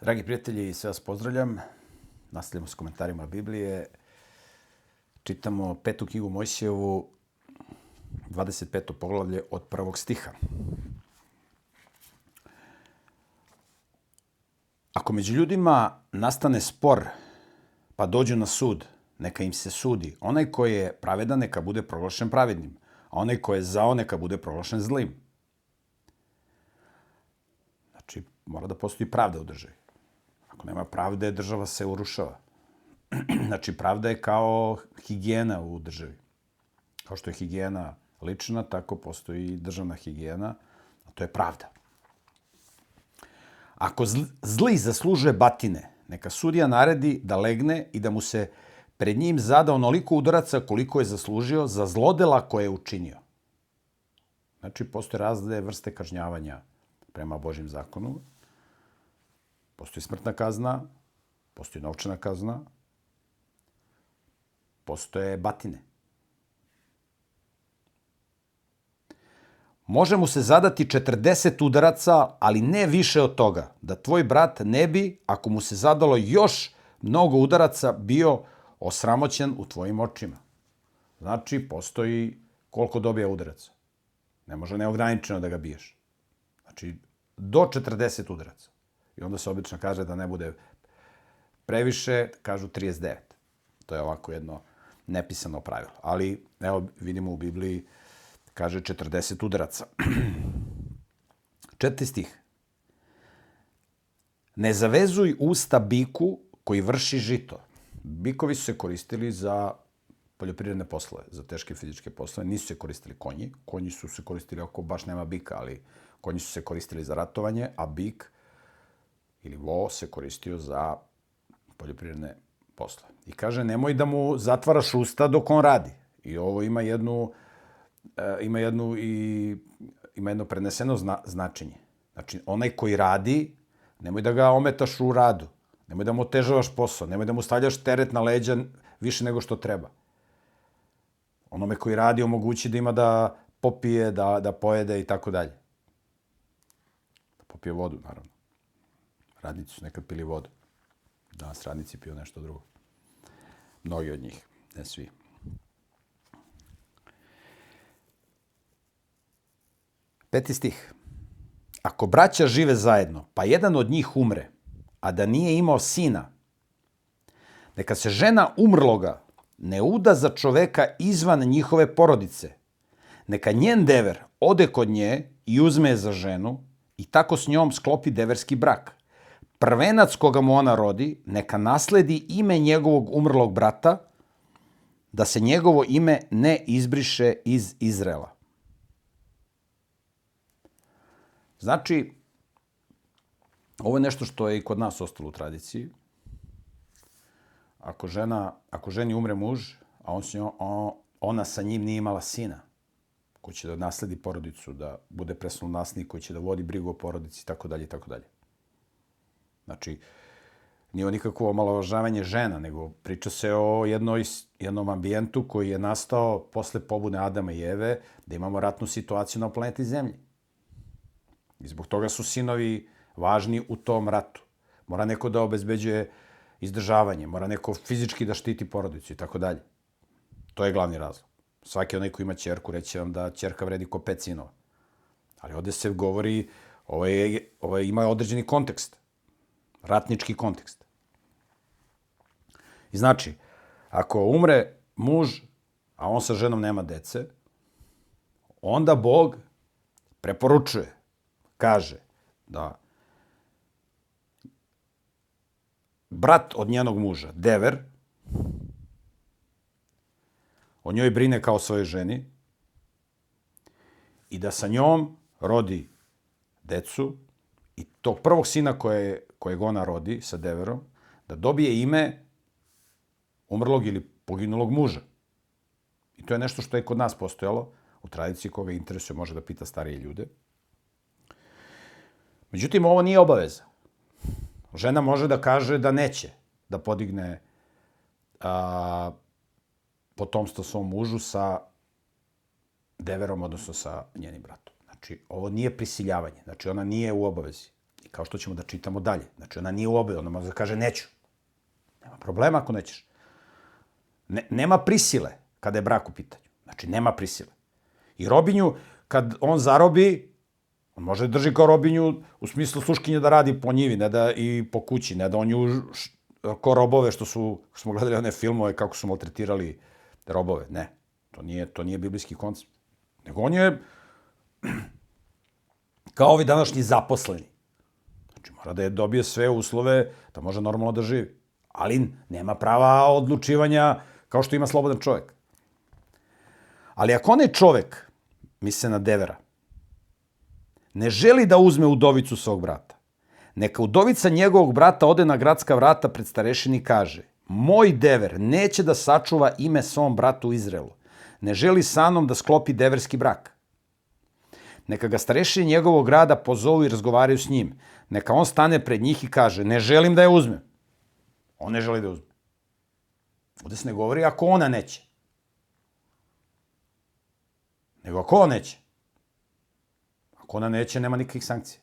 Dragi prijatelji, sve vas pozdravljam. Nastavljamo s komentarima Biblije. Čitamo petu knjigu Mojsijevu, 25. poglavlje od prvog stiha. Ako među ljudima nastane spor, pa dođu na sud, neka im se sudi. Onaj ko je pravedan, neka bude proglašen pravednim, a onaj ko je zao, neka bude proglašen zlim. Znači, mora da postoji pravda u državi. Ako nema pravde, država se urušava. znači, pravda je kao higijena u državi. Kao što je higijena lična, tako postoji i državna higijena, a to je pravda. Ako zli zaslužuje batine, neka sudija naredi da legne i da mu se pred njim zada onoliko udaraca koliko je zaslužio za zlodela koje je učinio. Znači, postoje razne vrste kažnjavanja prema Božjem zakonu. Postoji smrtna kazna, postoji novčana kazna, postoje batine. Može mu se zadati 40 udaraca, ali ne više od toga, da tvoj brat ne bi, ako mu se zadalo još mnogo udaraca, bio osramoćen u tvojim očima. Znači, postoji koliko dobija udaraca. Ne može neograničeno da ga biješ. Znači, do 40 udaraca. I onda se obično kaže da ne bude previše, kažu 39. To je ovako jedno nepisano pravilo. Ali, evo, vidimo u Bibliji, kaže 40 udaraca. Četiri stih. Ne zavezuj usta biku koji vrši žito. Bikovi su se koristili za poljoprivredne poslove, za teške fizičke poslove. Nisu se koristili konji. Konji su se koristili ako baš nema bika, ali konji su se koristili za ratovanje, a bik ili vo se koristio za poljoprivredne poslove. I kaže, nemoj da mu zatvaraš usta dok on radi. I ovo ima jednu, e, ima jednu i ima jedno preneseno zna, značenje. Znači, onaj koji radi, nemoj da ga ometaš u radu. Nemoj da mu otežavaš posao. Nemoj da mu stavljaš teret na leđa više nego što treba. Onome koji radi omogući da ima da popije, da, da pojede i tako dalje. Da popije vodu, naravno. Radnici su nekad pili vodu. Danas radnici piju nešto drugo. Mnogi od njih, ne svi. Peti stih. Ako braća žive zajedno, pa jedan od njih umre, a da nije imao sina, neka se žena umrloga ne uda za čoveka izvan njihove porodice. Neka njen dever ode kod nje i uzme je za ženu i tako s njom sklopi deverski brak prvenac koga mu ona rodi, neka nasledi ime njegovog umrlog brata, da se njegovo ime ne izbriše iz Izrela. Znači, ovo je nešto što je i kod nas ostalo u tradiciji. Ako, žena, ako ženi umre muž, a on njom, on, ona sa njim nije imala sina, koji će da nasledi porodicu, da bude presnul naslednik, koji će da vodi brigu o porodici, tako dalje, tako dalje. Znači, nije o nikakvo omalovažavanje žena, nego priča se o jednoj, jednom ambijentu koji je nastao posle pobude Adama i Eve, da imamo ratnu situaciju na planeti Zemlji. I zbog toga su sinovi važni u tom ratu. Mora neko da obezbeđuje izdržavanje, mora neko fizički da štiti porodicu i tako dalje. To je glavni razlog. Svaki onaj ko ima čerku reće vam da čerka vredi ko pet sinova. Ali ovde se govori, ovo, je, ovo je, ima određeni kontekst ratnički kontekst. I znači, ako umre muž, a on sa ženom nema dece, onda Bog preporučuje, kaže da brat od njenog muža, Dever, o njoj brine kao svojoj ženi i da sa njom rodi decu i tog prvog sina koje kojeg ona rodi sa deverom, da dobije ime umrlog ili poginulog muža. I to je nešto što je kod nas postojalo, u tradiciji koga interesuje može da pita starije ljude. Međutim, ovo nije obaveza. Žena može da kaže da neće da podigne a, potomstvo svom mužu sa deverom, odnosno sa njenim bratom. Znači, ovo nije prisiljavanje. Znači, ona nije u obavezi. Kao što ćemo da čitamo dalje. Znači, ona nije u obe, ona može da kaže neću. Nema problema ako nećeš. Ne, nema prisile kada je brak u pitanju. Znači, nema prisile. I robinju, kad on zarobi, on može da drži kao robinju u smislu sluškinje da radi po njivi, ne da i po kući, ne da on nju ko robove što su, što smo gledali one filmove kako su maltretirali robove. Ne, to nije, to nije biblijski koncept. Nego on je kao ovi današnji zaposleni. Znači, mora da je dobije sve uslove da može normalno da živi. Ali nema prava odlučivanja kao što ima slobodan čovjek. Ali ako onaj čovek, misle na Devera, ne želi da uzme udovicu svog brata, neka udovica njegovog brata ode na gradska vrata pred starešini i kaže Moj dever neće da sačuva ime svom bratu u Izraelu. Ne želi sa mnom da sklopi deverski brak. Neka ga starešini njegovog grada pozovu i razgovaraju s njim. Neka on stane pred njih i kaže, ne želim da je uzmem. On ne želi da je uzme. Ovde se ne govori ako ona neće. Nego ako on neće. Ako ona neće, nema nikakvih sankcija.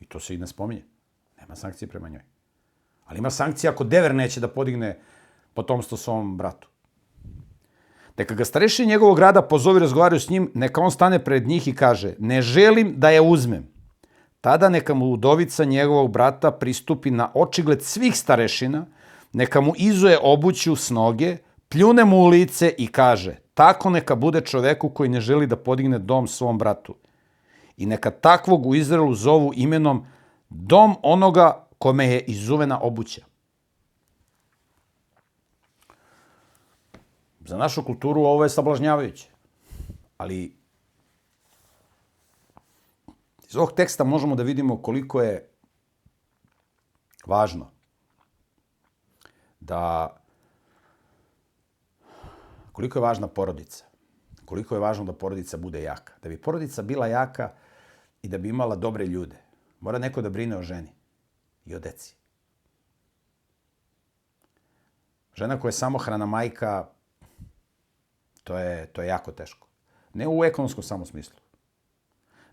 I to se i ne spominje. Nema sankcije prema njoj. Ali ima sankcija ako dever neće da podigne potomstvo svom bratu. Neka ga stareši njegovog grada pozovi razgovaraju s njim, neka on stane pred njih i kaže, ne želim da je uzmem. Tada neka mu udovica njegovog brata pristupi na očigled svih starešina, neka mu izuje obuću s noge, pljune mu u lice i kaže, tako neka bude čoveku koji ne želi da podigne dom svom bratu. I neka takvog u Izraelu zovu imenom dom onoga kome je izuvena obuća. Za našu kulturu ovo je sablažnjavajuće. Ali iz ovog teksta možemo da vidimo koliko je važno da koliko je važna porodica. Koliko je važno da porodica bude jaka. Da bi porodica bila jaka i da bi imala dobre ljude, mora neko da brine o ženi i o deci. Žena koja je samohrana majka, to je, to je jako teško. Ne u ekonomskom samo smislu,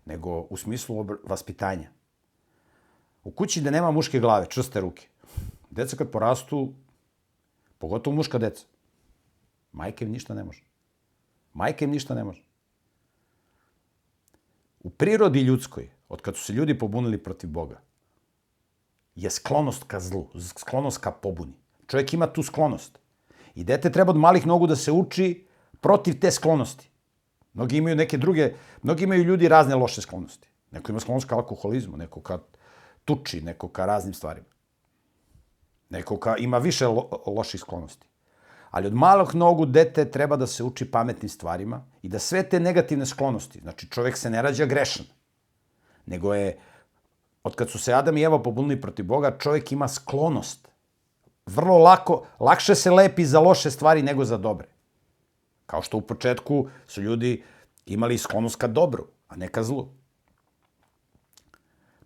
nego u smislu vaspitanja. U kući da nema muške glave, čvrste ruke. Deca kad porastu, pogotovo muška deca, majke im ništa ne može. Majke im ništa ne može. U prirodi ljudskoj, od kad su se ljudi pobunili protiv Boga, je sklonost ka zlu, sklonost ka pobuni. Čovjek ima tu sklonost. I dete treba od malih nogu da se uči protiv te sklonosti. Mnogi imaju neke druge, mnogi imaju ljudi razne loše sklonosti. Neko ima sklonost ka alkoholizmu, neko ka tuči, neko ka raznim stvarima. Neko ka, ima više lo, loših sklonosti. Ali od malog nogu dete treba da se uči pametnim stvarima i da sve te negativne sklonosti, znači čovjek se ne rađa grešan, nego je od kad su se Adam i Eva pobunili protiv Boga, čovjek ima sklonost. Vrlo lako, lakše se lepi za loše stvari nego za dobre. Kao što u početku su ljudi imali sklonost ka dobru, a ne ka zlu.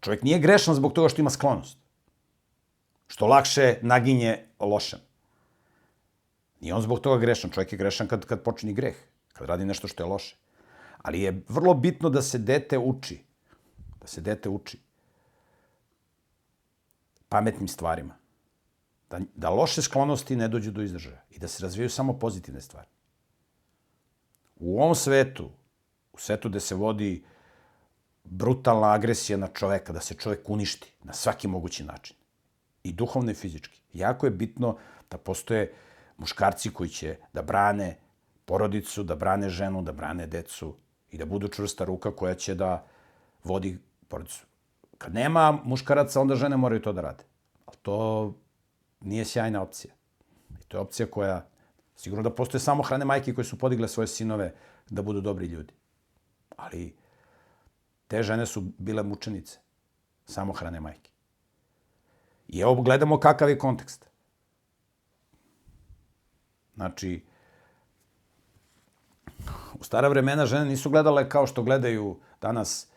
Čovjek nije grešan zbog toga što ima sklonost. Što lakše naginje lošem. Nije on zbog toga grešan. Čovjek je grešan kad, kad počini greh. Kad radi nešto što je loše. Ali je vrlo bitno da se dete uči. Da se dete uči pametnim stvarima. Da, da loše sklonosti ne dođu do izdržaja i da se razvijaju samo pozitivne stvari. U ovom svetu, u svetu gde se vodi brutalna agresija na čoveka, da se čovek uništi na svaki mogući način. I duhovno i fizički. Jako je bitno da postoje muškarci koji će da brane porodicu, da brane ženu, da brane decu i da budu čvrsta ruka koja će da vodi porodicu. Kad nema muškaraca, onda žene moraju to da rade. Ali to nije sjajna opcija. I to je opcija koja, sigurno da postoje samo hrane majke koje su podigle svoje sinove da budu dobri ljudi. Ali te žene su bile mučenice. Samo hrane majke. I evo gledamo kakav je kontekst. Znači, u stara vremena žene nisu gledale kao što gledaju danas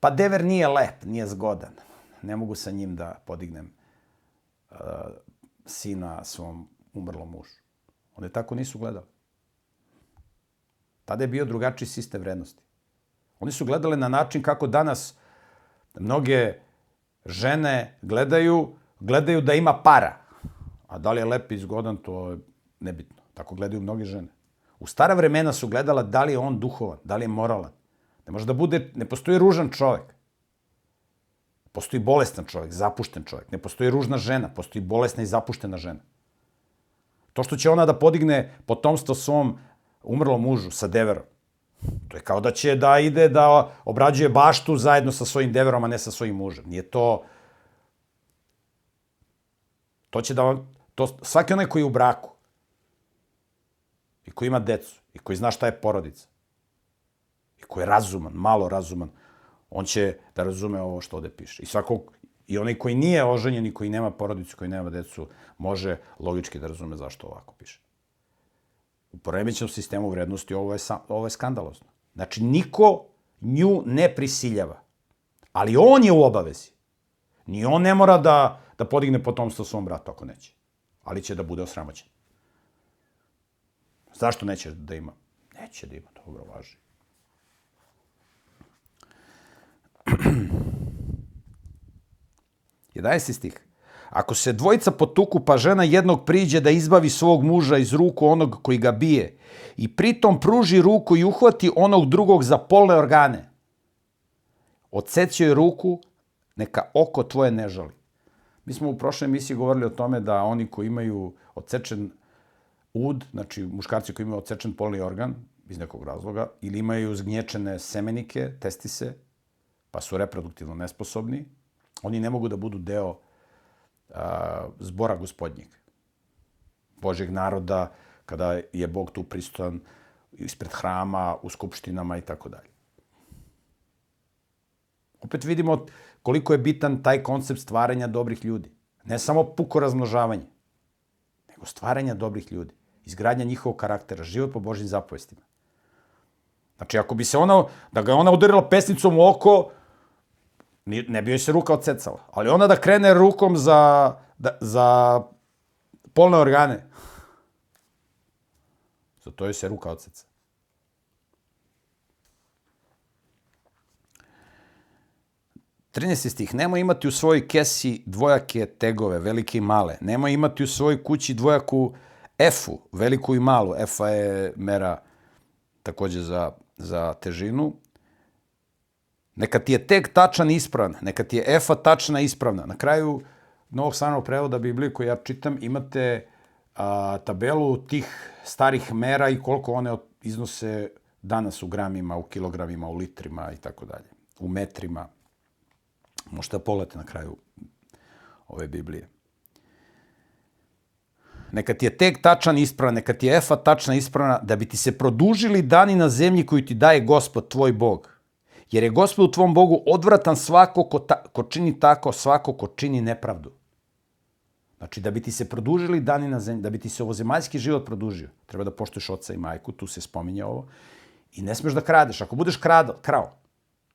Pa dever nije lep, nije zgodan. Ne mogu sa njim da podignem uh, sina svom umrlom mužu. One tako nisu gledali. Tada je bio drugačiji sistem vrednosti. Oni su gledali na način kako danas mnoge žene gledaju, gledaju da ima para. A da li je lep i zgodan, to je nebitno. Tako gledaju mnoge žene. U stara vremena su gledala da li je on duhovan, da li je moralan. Ne može da bude, ne postoji ružan čovek. Postoji bolestan čovek, zapušten čovek. Ne postoji ružna žena, postoji bolesna i zapuštena žena. To što će ona da podigne potomstvo svom umrlom mužu sa deverom, to je kao da će da ide da obrađuje baštu zajedno sa svojim deverom, a ne sa svojim mužem. Nije to... To će da To, svaki onaj koji je u braku i koji ima decu i koji zna šta je porodica i koji je razuman, malo razuman, on će da razume ovo što ovde piše. I svakog, i onaj koji nije oženjen i koji nema porodicu, koji nema decu, može logički da razume zašto ovako piše. U poremećenom sistemu vrednosti ovo je, ovo je skandalozno. Znači, niko nju ne prisiljava. Ali on je u obavezi. Ni on ne mora da, da podigne potomstvo svom bratu ako neće. Ali će da bude osramoćen. Zašto neće da ima? Neće da ima, dobro važi. 11. stih. Ako se dvojica potuku, pa žena jednog priđe da izbavi svog muža iz ruku onog koji ga bije i pritom pruži ruku i uhvati onog drugog za polne organe, odsecio je ruku, neka oko tvoje ne žali. Mi smo u prošloj emisiji govorili o tome da oni koji imaju odsečen ud, znači muškarci koji imaju odsečen polni organ, iz nekog razloga, ili imaju zgnječene semenike, testise, pa su reproduktivno nesposobni, oni ne mogu da budu deo a, zbora gospodnjeg, Božeg naroda, kada je Bog tu pristojan ispred hrama, u skupštinama i tako dalje. Opet vidimo koliko je bitan taj koncept stvaranja dobrih ljudi. Ne samo puko razmnožavanje, nego stvaranja dobrih ljudi. Izgradnja njihovog karaktera, život po Božim zapovestima. Znači, ako bi se ona, da ga ona udarila pesnicom u oko, ne bi joj se ruka odsecala. Ali ona da krene rukom za, da, za polne organe, za to joj se ruka odseca. Trinesti stih. Nemoj imati u svojoj kesi dvojake tegove, velike i male. Nemoj imati u svojoj kući dvojaku efu, veliku i malu. Efa je mera takođe za, za težinu. Neka ti je tek tačan ispravan, neka ti je efa tačna ispravna. Na kraju novog stranog prevoda Biblije koji ja čitam imate a, tabelu tih starih mera i koliko one iznose danas u gramima, u kilogramima, u litrima i tako dalje, u metrima. Možete da pogledate na kraju ove Biblije. Neka ti je tek tačan ispravan, neka ti je efa tačna ispravna, da bi ti se produžili dani na zemlji koju ti daje gospod, tvoj Bog. Jer je gospod u tvom Bogu odvratan svako ko, ta, ko čini tako, svako ko čini nepravdu. Znači, da bi ti se produžili dani na zemlji, da bi ti se ovozemaljski život produžio, treba da poštuješ oca i majku, tu se spominje ovo, i ne smeš da kradeš. Ako budeš krado, krao,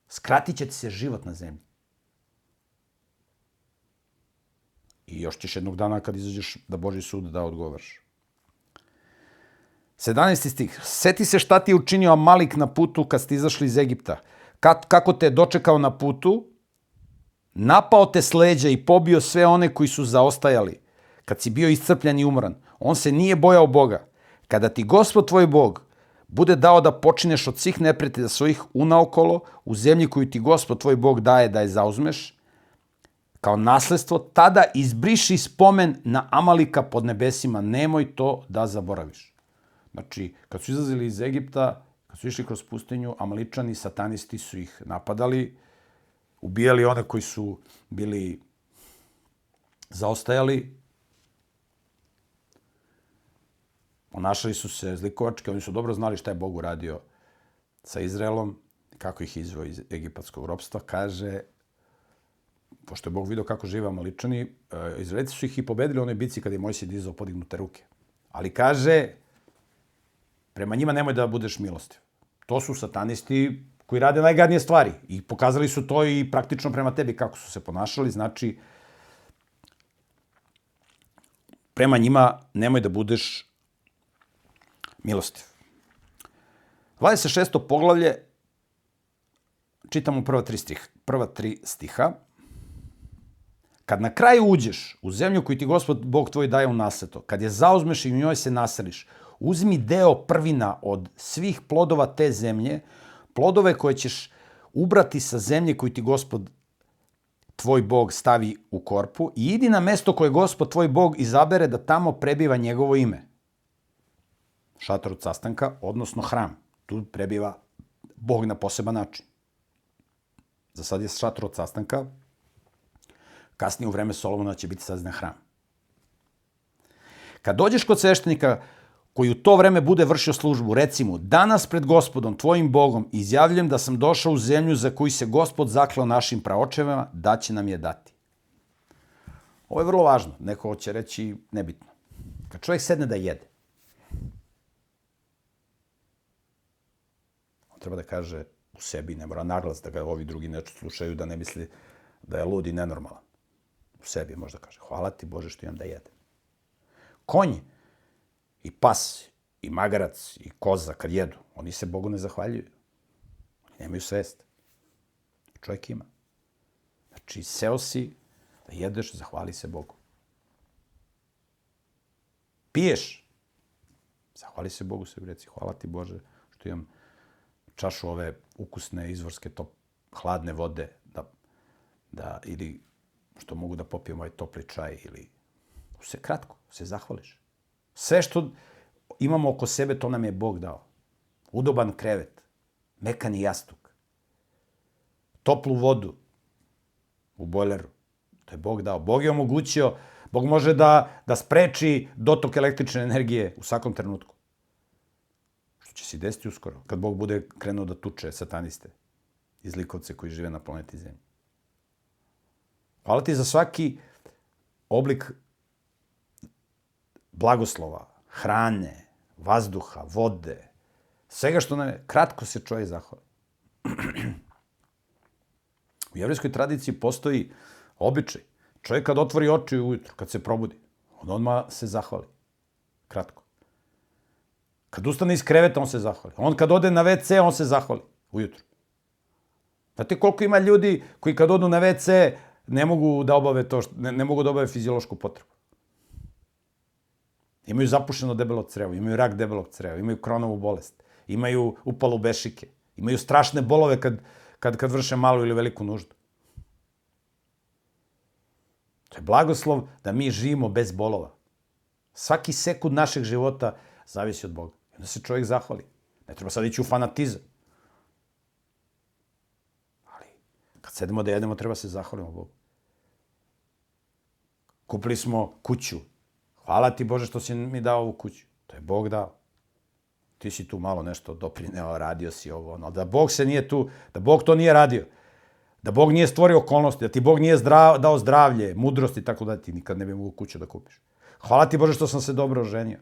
skratit će ti se život na zemlji. I još ćeš jednog dana kad izađeš da Boži sud da odgovaraš. 17. stih. Seti se šta ti je učinio Amalik na putu kad ste izašli iz Egipta. Kako te je dočekao na putu, napao te s leđa i pobio sve one koji su zaostajali. Kad si bio iscrpljan i umran, on se nije bojao Boga. Kada ti gospod tvoj Bog bude dao da počineš od svih neprijatelja svojih unaokolo u zemlji koju ti gospod tvoj Bog daje da je zauzmeš, kao nasledstvo, tada izbriši spomen na Amalika pod nebesima, nemoj to da zaboraviš. Znači, kad su izlazili iz Egipta, kad su išli kroz pustinju, Amaličani, satanisti su ih napadali, ubijali one koji su bili zaostajali, ponašali su se zlikovački, oni su dobro znali šta je Bog uradio sa Izraelom, kako ih izveo iz egipatskog ropstva, kaže pošto je Bog vidio kako žive Amaličani, e, Izraelici su ih i pobedili u onoj bici kada je Mojsije dizao podignute ruke. Ali kaže, prema njima nemoj da budeš milostiv. To su satanisti koji rade najgadnije stvari. I pokazali su to i praktično prema tebi kako su se ponašali. Znači, prema njima nemoj da budeš milostiv. 26. poglavlje, čitamo prva tri, stih, prva tri stiha. Kad na kraju uđeš u zemlju koju ti gospod Bog tvoj daje u naseto, kad je zauzmeš i u njoj se naseliš, uzmi deo prvina od svih plodova te zemlje, plodove koje ćeš ubrati sa zemlje koju ti gospod tvoj Bog stavi u korpu i idi na mesto koje gospod tvoj Bog izabere da tamo prebiva njegovo ime. Šator od sastanka, odnosno hram. Tu prebiva Bog na poseban način. Za sad je šator od sastanka, kasnije u vreme Solomona će biti sazdan hram. Kad dođeš kod sveštenika koji u to vreme bude vršio službu, reci mu, danas pred gospodom, tvojim Bogom, izjavljujem da sam došao u zemlju za koju se gospod zaklao našim praočevima, da će nam je dati. Ovo je vrlo važno. Neko će reći nebitno. Kad čovjek sedne da jede, on treba da kaže u sebi, ne mora naglas da ga ovi drugi ne slušaju, da ne misli da je lud i nenormalan. U sebi možda kaže, hvala ti Bože što imam da jedem. Konj i pas, i magarac, i koza kad jedu, oni se Bogu ne zahvaljuju. Oni nemaju svest. Čovjek ima. Znači, seo si da jedeš, zahvali se Bogu. Piješ, zahvali se Bogu sebi, reci, hvala ti Bože što imam čašu ove ukusne, izvorske, top, hladne vode, da, da, ili što mogu da popijem ovaj topli čaj, ili se kratko, se zahvališ. Sve što imamo oko sebe, to nam je Bog dao. Udoban krevet, mekani jastuk, toplu vodu u bojleru. To je Bog dao. Bog je omogućio, Bog može da, da spreči dotok električne energije u svakom trenutku. Što će se desiti uskoro, kad Bog bude krenuo da tuče sataniste i zlikovce koji žive na planeti Zemlji. Hvala ti za svaki oblik blagoslova, hrane, vazduha, vode, svega što nam je, kratko se čovjek zahvali. U jevrijskoj tradiciji postoji običaj. Čovjek kad otvori oči ujutro, kad se probudi, on odmah se zahvali. Kratko. Kad ustane iz kreveta, on se zahvali. On kad ode na WC, on se zahvali. Ujutro. Znate koliko ima ljudi koji kad odu na WC ne mogu da obave to, što, ne, ne mogu da obave fiziološku potrebu. Imaju zapušeno debelo crevo, imaju rak debelog creva, imaju kronovu bolest, imaju upalu bešike, imaju strašne bolove kad, kad, kad vrše malu ili veliku nuždu. To je blagoslov da mi živimo bez bolova. Svaki sekund našeg života zavisi od Boga. I onda se čovjek zahvali. Ne treba sad ići u fanatizam. Ali, kad sedemo da jedemo, treba se zahvalimo Bogu. Kupili smo kuću, Hvala ti Bože što si mi dao ovu kuću. To je Bog dao. Ti si tu malo nešto doprineo, radio si ovo, ono. Da Bog se nije tu, da Bog to nije radio. Da Bog nije stvorio okolnosti, da ti Bog nije zdrav, dao zdravlje, mudrost i tako da ti nikad ne bi mogu kuću da kupiš. Hvala ti Bože što sam se dobro oženio.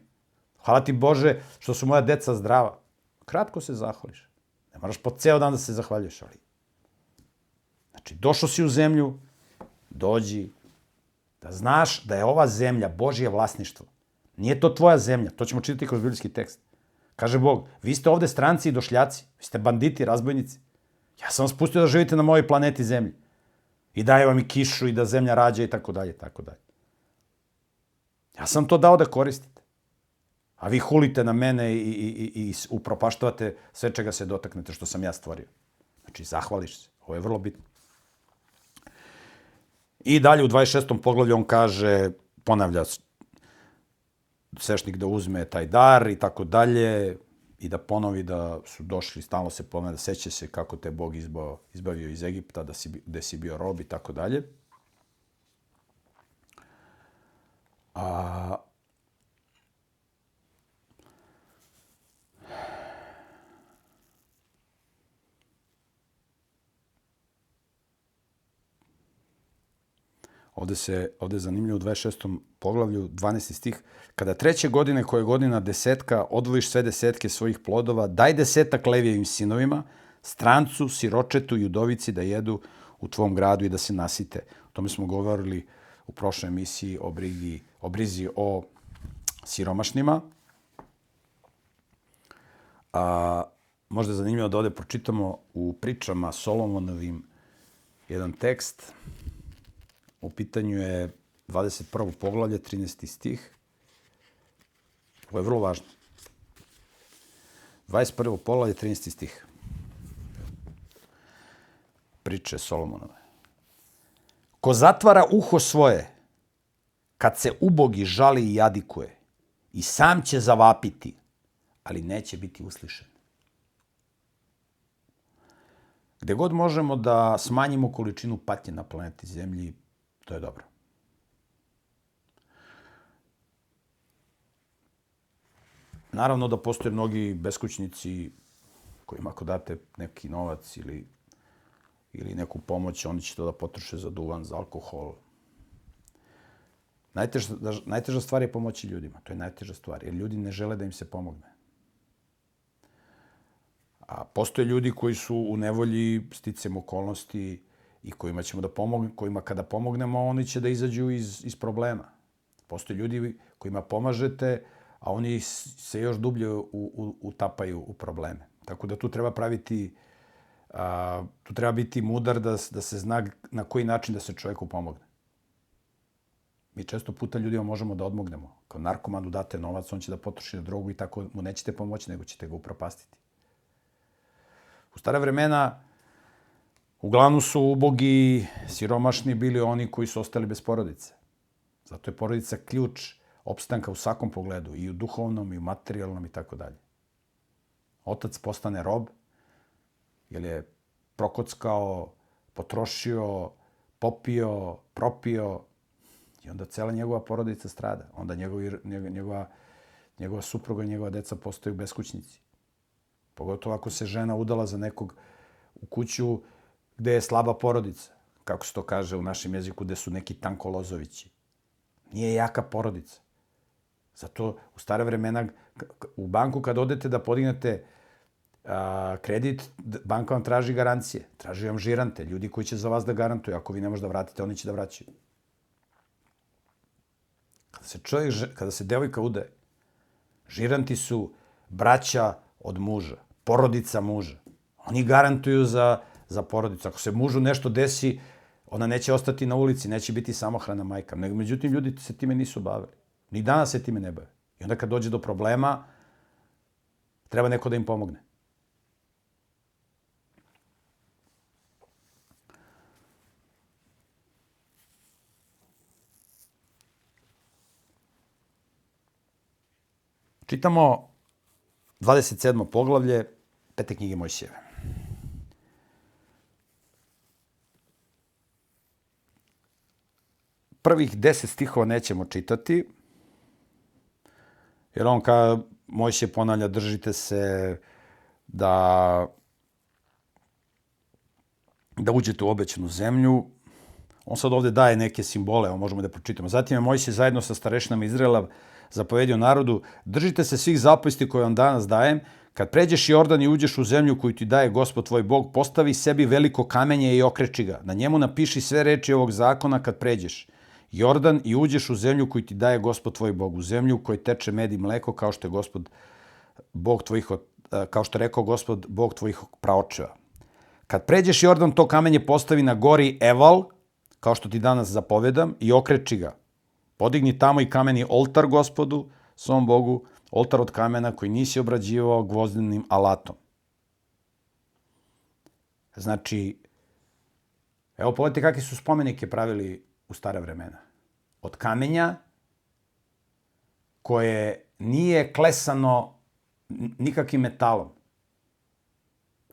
Hvala ti Bože što su moja deca zdrava. Kratko se zahvališ. Ne moraš po ceo dan da se zahvaljuješ, ali... Znači, došao si u zemlju, dođi, Da znaš da je ova zemlja Božje vlasništvo. Nije to tvoja zemlja, to ćemo čitati kroz biblijski tekst. Kaže Bog, vi ste ovde stranci i došljaci, vi ste banditi, razbojnici. Ja sam vas pustio da živite na mojoj planeti zemlji. I daje vam i kišu i da zemlja rađa i tako dalje, tako dalje. Ja sam to dao da koristite. A vi hulite na mene i, i, i, i upropaštavate sve čega se dotaknete što sam ja stvorio. Znači, zahvališ se. Ovo je vrlo bitno. I dalje u 26. poglavlju on kaže, ponavlja svešnik da uzme taj dar i tako dalje i da ponovi da su došli, stalno se pomena, da seća se kako te Bog izbao, izbavio iz Egipta, da si, da si bio rob i tako dalje. A, Ovde, se, ovde je zanimljivo u 26. poglavlju, 12. stih, kada treće godine koje je godina desetka, odvojiš sve desetke svojih plodova, daj desetak levijevim sinovima, strancu, siročetu i udovici da jedu u tvom gradu i da se nasite. O tome smo govorili u prošloj emisiji o, brigi, o brizi o siromašnima. A, možda je zanimljivo da ovde pročitamo u pričama Solomonovim jedan tekst U pitanju je 21. poglavlje, 13. stih. Ovo je vrlo važno. 21. poglavlje, 13. stih. Priče Solomonove. Ko zatvara uho svoje, kad se ubogi žali i jadikuje, i sam će zavapiti, ali neće biti uslišen. Gde god možemo da smanjimo količinu patnje na planeti Zemlji, to je dobro. Naravno da postoje mnogi beskućnici kojima ako date neki novac ili, ili neku pomoć, oni će to da potroše za duvan, za alkohol. Najteža, najteža stvar je pomoći ljudima. To je najteža stvar, jer ljudi ne žele da im se pomogne. A postoje ljudi koji su u nevolji sticam okolnosti i kojima ćemo da pomognemo, kojima kada pomognemo, oni će da izađu iz, iz problema. Postoje ljudi kojima pomažete, a oni se još dublje u, u, utapaju u probleme. Tako da tu treba praviti, a, tu treba biti mudar da, da se zna na koji način da se čovjeku pomogne. Mi često puta ljudima možemo da odmognemo. Kao narkomanu date novac, on će da potroši na drogu i tako mu nećete pomoći, nego ćete ga upropastiti. U stare vremena uglavnom su ubogi, siromašni bili oni koji su ostali bez porodice. Zato je porodica ključ opstanka u svakom pogledu, i u duhovnom, i u materijalnom, i tako dalje. Otac postane rob, jer je prokockao, potrošio, popio, propio, i onda cela njegova porodica strada. Onda njegov, njegova, njegova supruga i njegova deca postaju beskućnici. Pogotovo ako se žena udala za nekog u kuću gde je slaba porodica. Kako se to kaže u našem jeziku, gde su neki tankolozovići. Nije jaka porodica. Zato u stare vremena u banku kad odete da podignete a, kredit, banka vam traži garancije. Traži vam žirante, ljudi koji će za vas da garantuju. Ako vi ne možete da vratite, oni će da vraćaju. Kada se čovjek, kada se devojka ude, žiranti su braća od muža, porodica muža. Oni garantuju za, za porodicu. Ako se mužu nešto desi, ona neće ostati na ulici, neće biti samohrana majka. Nego, međutim, ljudi se time nisu bavili. Ni danas se time ne bave. I onda kad dođe do problema, treba neko da im pomogne. Čitamo 27. poglavlje pete knjige Mojsijeve. Prvih deset stihova nećemo čitati, jer on ka Mojsije ponavlja, držite se da da uđete u obećanu zemlju. On sad ovde daje neke simbole, evo možemo da pročitamo. Zatim je Mojsije zajedno sa starešinama Izraela zapovedio narodu, držite se svih zapovesti koje vam danas dajem, kad pređeš Jordan i uđeš u zemlju koju ti daje gospod tvoj Bog, postavi sebi veliko kamenje i okreči ga. Na njemu napiši sve reči ovog zakona kad pređeš. Jordan i uđeš u zemlju koju ti daje gospod tvoj Bog, u zemlju u kojoj teče med i mleko, kao što je gospod Bog tvojih, kao što je rekao gospod Bog tvojih praočeva. Kad pređeš Jordan, to kamenje postavi na gori Eval, kao što ti danas zapovedam, i okreči ga. Podigni tamo i kameni oltar gospodu, svom Bogu, oltar od kamena koji nisi obrađivao gvozdenim alatom. Znači, evo pogledajte kakve su spomenike pravili u stare vremena. Od kamenja koje nije klesano nikakvim metalom.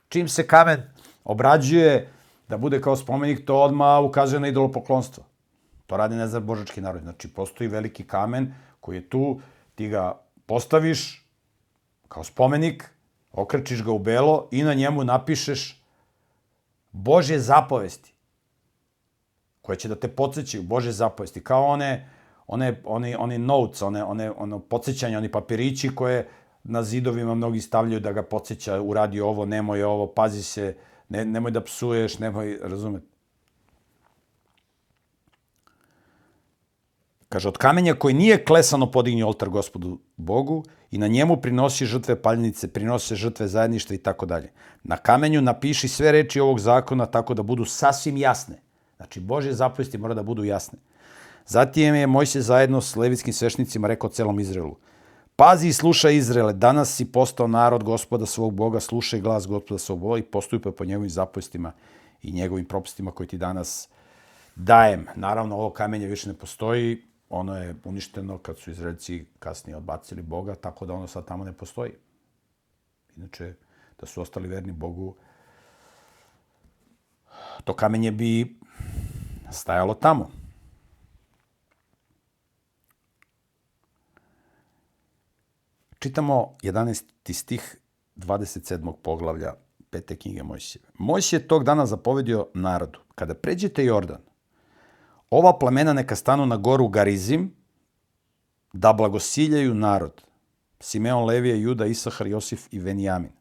Čim se kamen obrađuje da bude kao spomenik, to odmah ukazuje na idolopoklonstvo. To radi ne znam božački narod. Znači, postoji veliki kamen koji je tu, ti ga postaviš kao spomenik, okrečiš ga u belo i na njemu napišeš Božje zapovesti koje će da te podsjećaju, Bože zapovesti, kao one, one, one, one notes, one, one, ono podsjećanja, oni papirići koje na zidovima mnogi stavljaju da ga podsjeća, uradi ovo, nemoj ovo, pazi se, ne, nemoj da psuješ, nemoj, razumete. Kaže, od kamenja koji nije klesano podigni oltar gospodu Bogu i na njemu prinosi žrtve paljnice, prinose žrtve zajedništva i tako dalje. Na kamenju napiši sve reči ovog zakona tako da budu sasvim jasne. Znači, Božje zapovesti mora da budu jasne. Zatim je Mojse zajedno s levitskim svešnicima rekao celom Izraelu. Pazi i slušaj Izraele, danas si postao narod gospoda svog Boga, slušaj glas gospoda svog Boga i postupi po njegovim zapovestima i njegovim propistima koji ti danas dajem. Naravno, ovo kamenje više ne postoji, ono je uništeno kad su Izraelci kasnije odbacili Boga, tako da ono sad tamo ne postoji. Inače, da su ostali verni Bogu, to kamenje bi stajalo tamo. Čitamo 11. stih 27. poglavlja pete knjige Mojsijeve. Mojsije je tog dana zapovedio narodu. Kada pređete Jordan, ova plemena neka stanu na goru Garizim, da blagosiljaju narod. Simeon, Levija, Juda, Isahar, Josif i Venijamin.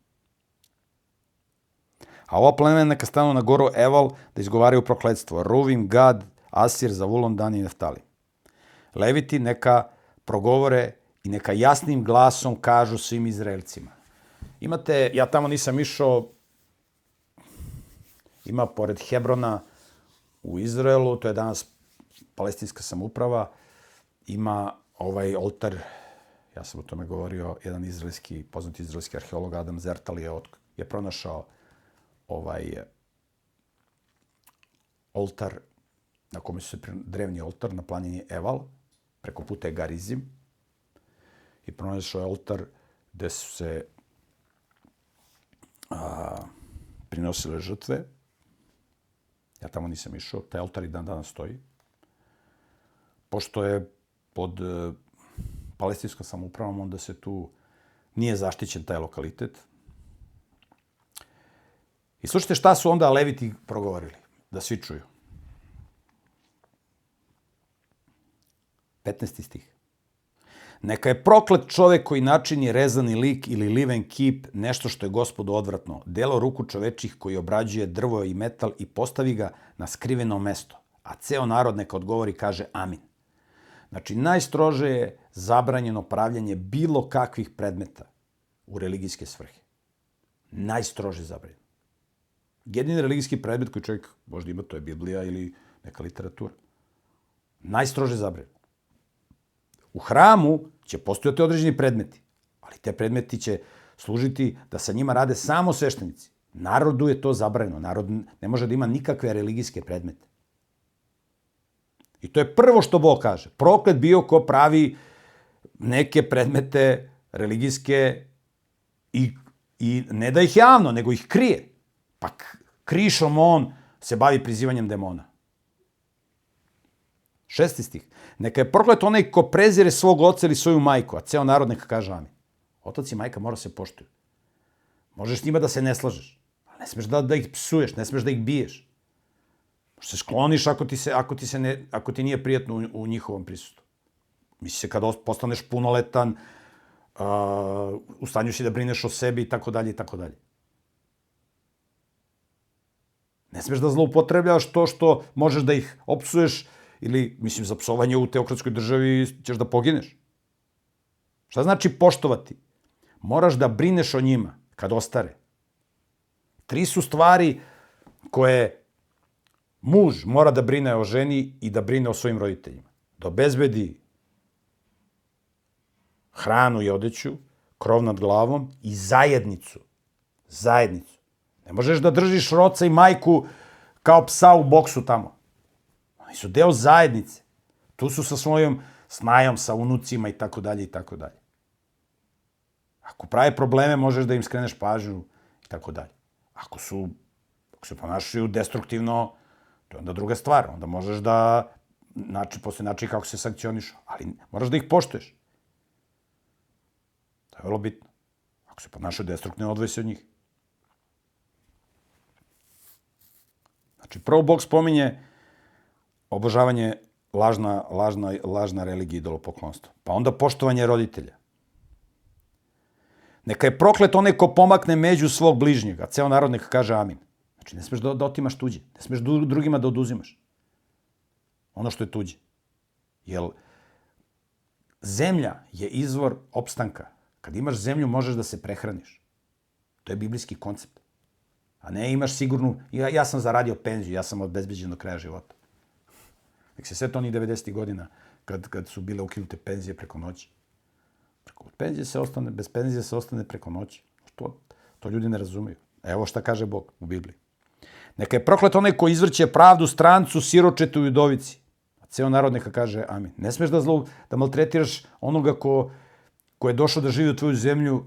A ova plemena neka stanu na goru Eval da izgovaraju prokledstvo. Ruvim, Gad, Asir, Zavulon, Dan i Neftali. Leviti neka progovore i neka jasnim glasom kažu svim Izraelcima. Imate, ja tamo nisam išao, ima pored Hebrona u Izraelu, to je danas palestinska samuprava, ima ovaj oltar, ja sam o tome govorio, jedan izraelski, poznati izraelski arheolog Adam Zertal je, je pronašao ovaj oltar na kome su se drevni oltar na planini Eval, preko puta je Garizim, i pronašao je oltar gde su se a, prinosile žrtve. Ja tamo nisam išao, taj oltar i dan danas stoji. Pošto je pod e, palestinskom samoupravom, onda se tu nije zaštićen taj lokalitet. I slušajte šta su onda leviti progovorili, da svi čuju. 15. stih. Neka je proklet čovek koji načini rezani lik ili liven kip, nešto što je gospodu odvratno, delo ruku čovečih koji obrađuje drvo i metal i postavi ga na skriveno mesto, a ceo narod neka odgovori kaže amin. Znači, najstrože je zabranjeno pravljanje bilo kakvih predmeta u religijske svrhe. Najstrože zabranjeno. Jedini religijski predmet koji čovjek možda ima, to je Biblija ili neka literatura. Najstrože zabranjeno. U hramu će postojati određeni predmeti, ali te predmeti će služiti da sa njima rade samo sveštenici. Narodu je to zabranjeno. Narod ne može da ima nikakve religijske predmete. I to je prvo što Bog kaže. Proklet bio ko pravi neke predmete religijske i, i ne da ih javno, nego ih krije. Pa krišom on se bavi prizivanjem demona. Šesti stih. Neka je proklet onaj ko prezire svog oca ili svoju majku, a ceo narod neka kaže amin. Otac i majka mora se poštuju. Možeš s njima da se ne slažeš, ali ne smeš da, da ih psuješ, ne smeš da ih biješ. Možeš se skloniš ako ti, se, ako ti, se ne, ako ti nije prijatno u, u njihovom prisustvu. Misli se kad postaneš punoletan, uh, u stanju si da brineš o sebi i tako dalje i tako dalje. Ne smeš da zloupotrebljavaš to što možeš da ih opsuješ ili, mislim, za psovanje u teokratskoj državi ćeš da pogineš. Šta znači poštovati? Moraš da brineš o njima kad ostare. Tri su stvari koje muž mora da brine o ženi i da brine o svojim roditeljima. Da obezbedi hranu i odeću, krov nad glavom i zajednicu. Zajednicu. Ne možeš da držiš roca i majku kao psa u boksu tamo. Oni su deo zajednice. Tu su sa svojom snajom, sa unucima i tako dalje i tako dalje. Ako prave probleme, možeš da im skreneš pažnju i tako dalje. Ako su, ako se ponašaju destruktivno, to je onda druga stvar. Onda možeš da, znači, posle način kako se sankcionišu, ali moraš da ih poštuješ. To je vrlo bitno. Ako se ponašaju destruktivno, odvoj se od njih. Znači, prvo Bog spominje obožavanje lažna, lažna, lažna religija idolopoklonstva. Pa onda poštovanje roditelja. Neka je proklet onaj ko pomakne među svog bližnjega. Ceo narod neka kaže amin. Znači, ne smeš da, da otimaš tuđe. Ne smeš drugima da oduzimaš. Ono što je tuđe. Jer zemlja je izvor opstanka. Kad imaš zemlju, možeš da se prehraniš. To je biblijski koncept. A ne imaš sigurnu, ja, ja sam zaradio penziju, ja sam obezbeđen do kraja života. Nek se sve to onih 90. godina kad, kad su bile ukinute penzije preko noći. Preko penzije se ostane, bez penzije se ostane preko noći. To, to ljudi ne razumeju. Evo šta kaže Bog u Bibliji. Neka je proklet onaj ko izvrće pravdu strancu, siročetu i udovici. A ceo narod neka kaže amin. Ne smeš da, zlo, da maltretiraš onoga ko, ko je došao da živi u tvoju zemlju,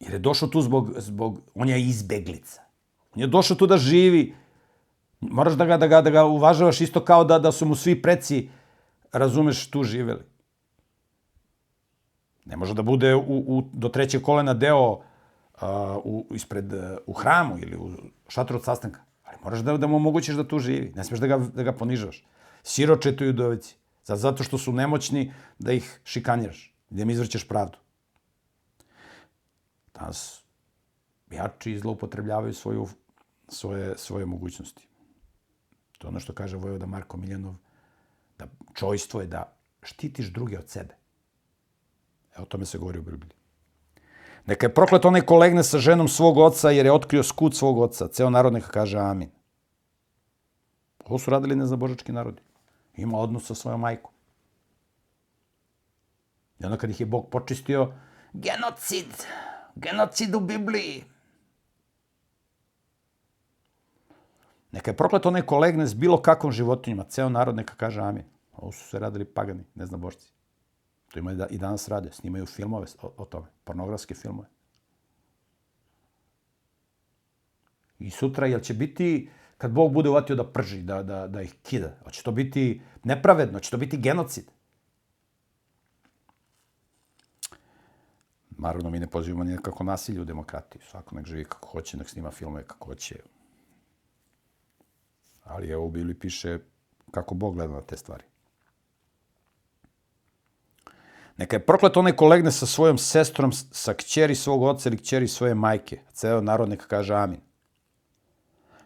jer je došao tu zbog, zbog on je izbeglica. On je došao tu da živi. Moraš da ga, da ga, da ga uvažavaš isto kao da, da su mu svi preci, razumeš, tu živeli. Ne može da bude u, u, do trećeg kolena deo u, ispred, u hramu ili u šatoru od sastanka. Ali moraš da, da mu omogućiš da tu živi. Ne smeš da ga, da ga ponižaš. Siročetu i udovici. Zato što su nemoćni da ih šikanjiraš. Da im izvrćeš pravdu. Danas jači zloupotrebljavaju svoju, svoje, svoje mogućnosti. To je ono što kaže Vojvoda Marko Miljanov, da čojstvo je da štitiš druge od sebe. Evo o tome se govori u Bibliji. Neka je proklet onaj ko legne sa ženom svog oca jer je otkrio skut svog oca. Ceo narod neka kaže amin. Ovo su radili neznabožački narodi. Ima odnos sa svojom majkom. I onda kad ih je Bog počistio, genocid, genocid u Bibliji. Neka je proklet onaj ko legne s bilo kakvom životinjima. Ceo narod neka kaže amin. Ovo su se radili pagani, neznabožci. To imaju da, i danas rade, snimaju filmove o, o tome, pornografske filmove. I sutra, jel će biti, kad Bog bude uvatio da prži, da, da, da ih kida, hoće to biti nepravedno, će to biti genocid. Naravno, mi ne pozivamo ni nekako nasilje u demokratiji. Svako nek živi kako hoće, nek snima filmove kako hoće. Ali evo u Bibliji piše kako Bog gleda na te stvari. Neka je proklet onaj ko legne sa svojom sestrom, sa kćeri svog oca ili kćeri svoje majke. Ceo narod neka kaže amin.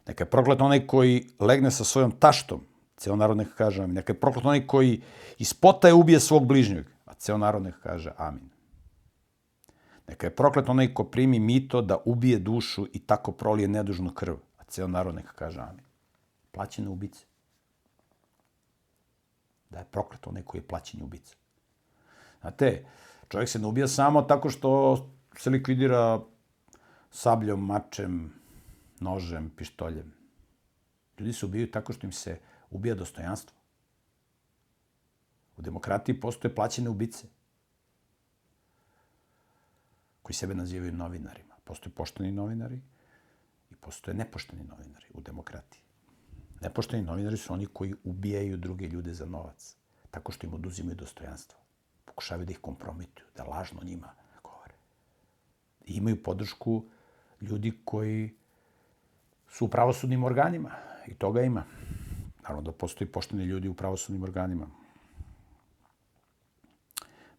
Neka je proklet onaj koji legne sa svojom taštom. Ceo narod neka kaže amin. Neka je proklet onaj koji ispotaje ubije svog bližnjeg. A ceo narod neka kaže amin. Neka je proklet onaj ko primi mito da ubije dušu i tako prolije nedužnu krv. A ceo narod neka kaže amin. Plaćene ubice. Da je proklet onaj koji je plaćeni ubica. Znate, čovjek se ne ubija samo tako što se likvidira sabljom, mačem, nožem, pištoljem. Ljudi se ubijaju tako što im se ubija dostojanstvo. U demokratiji postoje plaćene ubice koji sebe nazivaju novinarima. Postoje pošteni novinari i postoje nepošteni novinari u demokratiji. Nepošteni novinari su oni koji ubijaju druge ljude za novac, tako što im oduzimaju dostojanstvo pokušavaju da ih kompromituju, da lažno njima govore. I imaju podršku ljudi koji su u pravosudnim organima. I toga ima. Naravno da postoji pošteni ljudi u pravosudnim organima.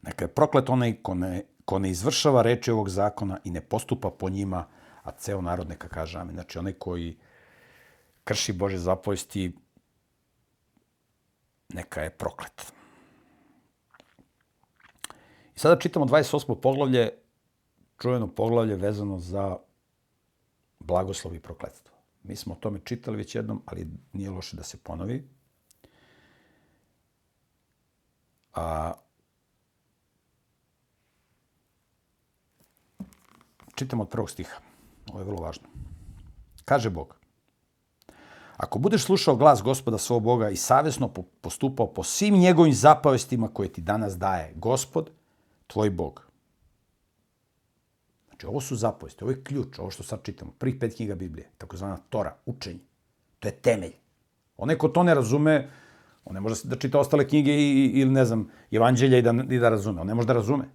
Neka je proklet onaj ko ne, ko ne izvršava reči ovog zakona i ne postupa po njima, a ceo narod neka kaže amin. Znači, onaj koji krši Bože zapovesti, neka je proklet. I sada čitamo 28. poglavlje, čujeno poglavlje vezano za blagoslov i prokletstvo. Mi smo o tome čitali već jednom, ali nije loše da se ponovi. A, čitamo od prvog stiha. Ovo je vrlo važno. Kaže Bog, Ako budeš slušao glas gospoda svog Boga i savjesno postupao po svim njegovim zapovestima koje ti danas daje gospod, tvoj Bog. Znači, ovo su zapovesti, ovo je ključ, ovo što sad čitamo, prvih pet knjiga Biblije, takozvana Tora, učenje. To je temelj. Onaj ko to ne razume, on ne može da čita ostale knjige ili, ne znam, evanđelja i da, i da razume. On ne može da razume.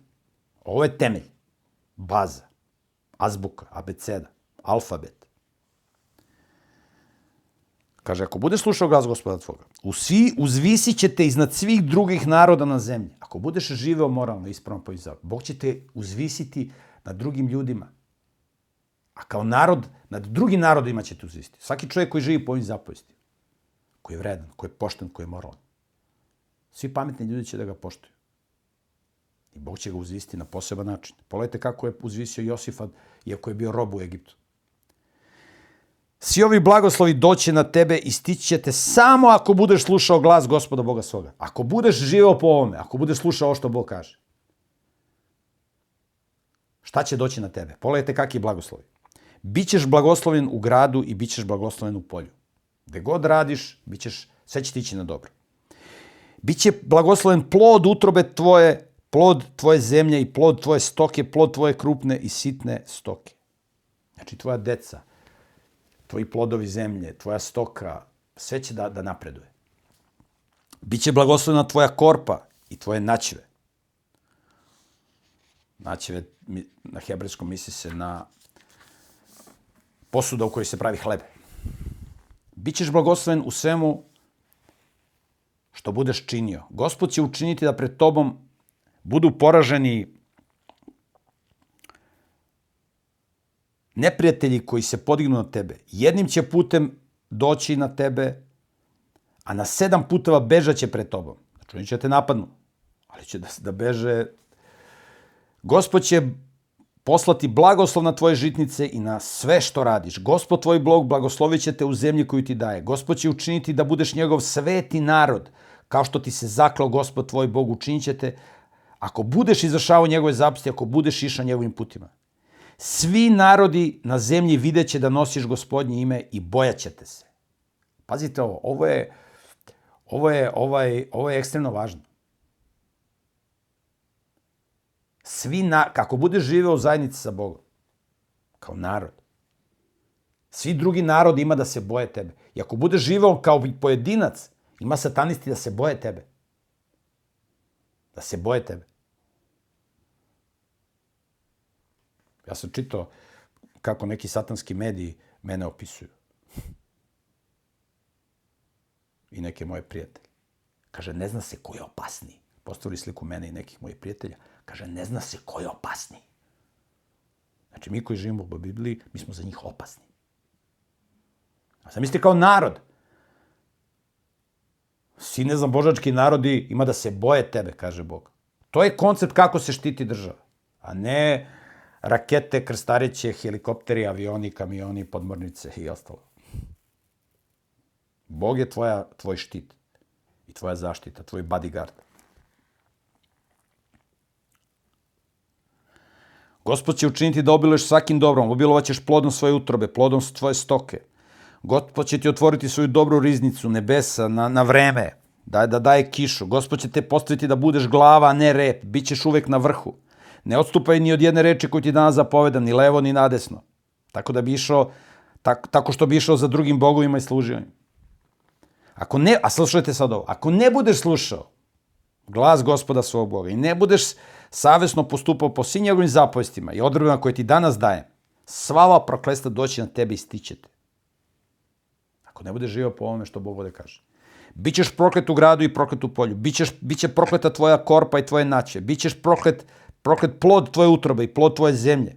Ovo je temelj, baza, azbuka, abeceda, alfabet. Kaže, ako budeš slušao glas gospoda tvoga, svi, uzvisit ćete iznad svih drugih naroda na zemlji. Ako budeš živeo moralno, ispravno po izavu, Bog će te uzvisiti nad drugim ljudima. A kao narod, nad drugim narodima ćete uzvisiti. Svaki čovjek koji živi po ovim zapovesti, koji je vredan, koji je pošten, koji je moralan, svi pametni ljudi će da ga poštuju. I Bog će ga uzvisiti na poseban način. Pogledajte kako je uzvisio Josifa, iako je bio rob u Egiptu. Svi ovi blagoslovi doće na tebe i stići će te samo ako budeš slušao glas gospoda Boga svoga. Ako budeš živeo po ovome, ako budeš slušao ovo što Bog kaže. Šta će doći na tebe? Pogledajte kakvi blagoslovi. Bićeš blagosloven u gradu i bićeš blagosloven u polju. Gde god radiš, bićeš, sve će ti ići na dobro. Biće blagosloven plod utrobe tvoje, plod tvoje zemlje i plod tvoje stoke, plod tvoje krupne i sitne stoke. Znači tvoja deca, tvoji plodovi zemlje, tvoja stoka, sve će da, da napreduje. Biće blagoslovena tvoja korpa i tvoje naćve. Naćve na hebrejskom misli se na posuda u kojoj se pravi hleb. Bićeš blagosloven u svemu što budeš činio. Gospod će učiniti da pred tobom budu poraženi neprijatelji koji se podignu na tebe. Jednim će putem doći na tebe, a na sedam puteva bežaće pred tobom. Znači, oni će te napadnu, ali će da, da beže. Gospod će poslati blagoslov na tvoje žitnice i na sve što radiš. Gospod tvoj blog blagoslovit će te u zemlji koju ti daje. Gospod će učiniti da budeš njegov sveti narod, kao što ti se zaklao Gospod tvoj Bog učinit će te, ako budeš izvršavao njegove zapusti, ako budeš išao njegovim putima. Svi narodi na zemlji videće da nosiš gospodnje ime i bojaćete se. Pazite ovo, ovo je, ovo je, ovaj, ovo je ekstremno važno. Svi na, kako budeš živeo u zajednici sa Bogom, kao narod, svi drugi narodi ima da se boje tebe. I ako budeš živeo kao pojedinac, ima satanisti da se boje tebe. Da se boje tebe. Ja sam čitao kako neki satanski mediji mene opisuju. I neke moje prijatelje. Kaže, ne zna se ko je opasniji. Postavili sliku mene i nekih mojih prijatelja. Kaže, ne zna se ko je opasniji. Znači, mi koji živimo u Bibliji, mi smo za njih opasni. A sam mislite kao narod. Svi, ne znam, božački narodi ima da se boje tebe, kaže Bog. To je koncept kako se štiti država. A ne rakete, krstariće, helikopteri, avioni, kamioni, podmornice i ostalo. Bog je tvoja, tvoj štit i tvoja zaštita, tvoj bodyguard. Gospod će učiniti da obiluješ svakim dobrom, obilovaćeš plodom svoje utrobe, plodom tvoje stoke. Gospod će ti otvoriti svoju dobru riznicu nebesa na, na vreme, da, da daje kišu. Gospod će te postaviti da budeš glava, a ne rep, bit ćeš uvek na vrhu. Ne odstupaj ni od jedne reči koju ti danas zapovedam, ni levo, ni nadesno. Tako da bi išao, tako, tako što bi išao za drugim bogovima i služio im. Ako ne, a slušajte sad ovo, ako ne budeš slušao glas gospoda svog Boga i ne budeš savjesno postupao po svim njegovim zapovestima i odredbama koje ti danas dajem, sva ova proklesta doći na tebe i stićete. Ako ne budeš živao po ovome što Bog vode kaže. Bićeš proklet u gradu i proklet u polju. Bićeš, biće prokleta tvoja korpa i tvoje naće. Bićeš proklet proklet plod tvoje utrobe i plod tvoje zemlje.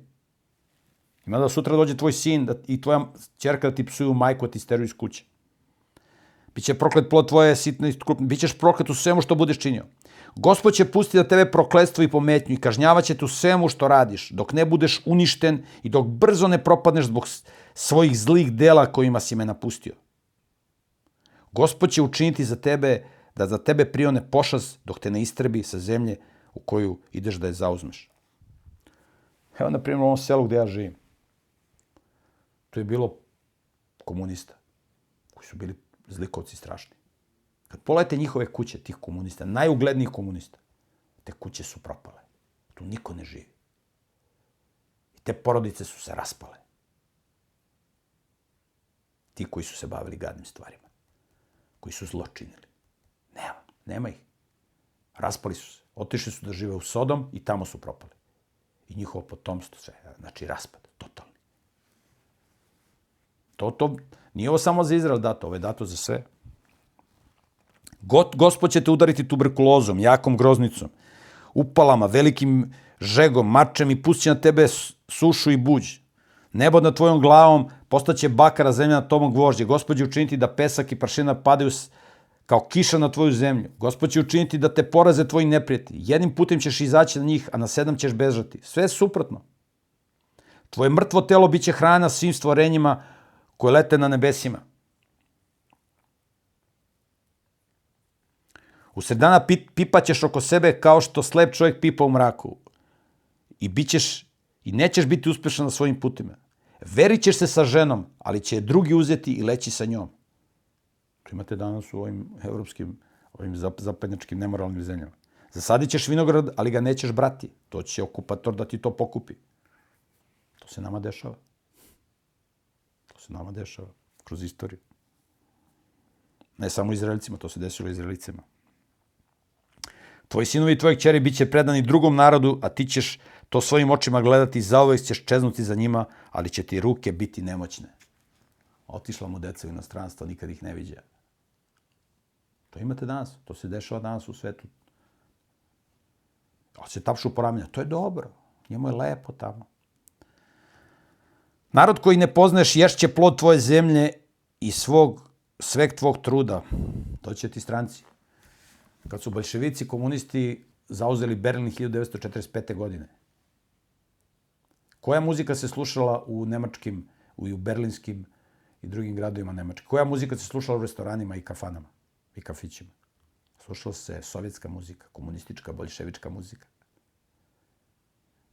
Ima da sutra dođe tvoj sin da, i tvoja čerka da ti psuju majku, da ti steruju iz kuće. Biće proklet plod tvoje sitne i krupne. Bićeš proklet u svemu što budeš činio. Gospod će pustiti da tebe prokletstvo i pometnju i kažnjavaće te u svemu što radiš, dok ne budeš uništen i dok brzo ne propadneš zbog svojih zlih dela kojima si me napustio. Gospod će učiniti za tebe da za tebe prione pošast dok te ne istrebi sa zemlje u koju ideš da je zauzmeš. Evo, na primjer, u ovom selu gde ja živim. Tu je bilo komunista, koji su bili zlikovci strašni. Kad polete njihove kuće, tih komunista, najuglednijih komunista, te kuće su propale. Tu niko ne živi. I te porodice su se raspale. Ti koji su se bavili gadnim stvarima. Koji su zločinili. Nema, nema ih. Raspali su se. Otišli su da žive u Sodom i tamo su propali. I njihovo potomstvo sve, znači raspad, totalni. To, to, nije ovo samo za Izrael dato, ovo je dato za sve. God, gospod će te udariti tuberkulozom, jakom groznicom, upalama, velikim žegom, mačem i pustit na tebe sušu i buđ. Nebo nad tvojom glavom postaće bakara zemlja na tomog gvožđe. Gospod će učiniti da pesak i prašina padaju kao kiša na tvoju zemlju. Gospod će učiniti da te poraze tvoji neprijatelji. Jednim putem ćeš izaći na njih, a na sedam ćeš bežati. Sve je suprotno. Tvoje mrtvo telo biće hrana svim stvorenjima koje lete na nebesima. U sred dana pipaćeš oko sebe kao što slep čovjek pipa u mraku. I bit ćeš, i nećeš biti uspešan na svojim putima. Verit ćeš se sa ženom, ali će je drugi uzeti i leći sa njom. To imate danas u ovim evropskim, ovim zapadnjačkim nemoralnim zemljama. Zasadit ćeš vinograd, ali ga nećeš brati. To će okupator da ti to pokupi. To se nama dešava. To se nama dešava kroz istoriju. Ne samo Izraelcima, to se desilo Izraelicima. Tvoji sinovi i tvoje kćeri bit će predani drugom narodu, a ti ćeš to svojim očima gledati, zauvek ćeš čeznuti za njima, ali će ti ruke biti nemoćne. Otišla mu deca u inostranstvo, nikad ih ne viđa. To imate danas, to se dešava danas u svetu. Ali se tapšu po. To je dobro. Njemu je lepo tamo. Narod koji ne poznaješ ješće plod tvoje zemlje i svog, sveg tvog truda. To će ti stranci. Kad su bolševici, komunisti zauzeli Berlin 1945. godine. Koja muzika se slušala u nemačkim, u berlinskim i drugim gradovima Nemačke? Koja muzika se slušala u restoranima i kafanama i kafićima? Slušala se sovjetska muzika, komunistička, bolševička muzika.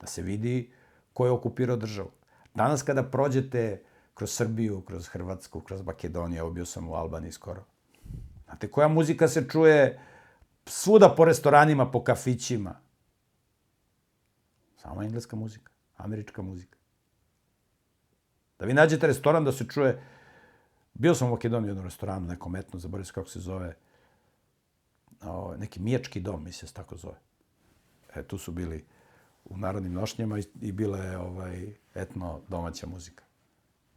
Da se vidi ko je okupirao državu. Danas kada prođete kroz Srbiju, kroz Hrvatsku, kroz Makedoniju, evo bio sam u Albaniji skoro. Znate, koja muzika se čuje svuda po restoranima, po kafićima? Samo engleska muzika, američka muzika. Da vi nađete restoran da se čuje... Bio sam u Makedoniji u jednom restoranu, nekom etno, zaboravim se kako se zove, o, neki mijački dom, mi se tako zove. E, tu su bili u narodnim nošnjama i, i bila je ovaj, etno domaća muzika.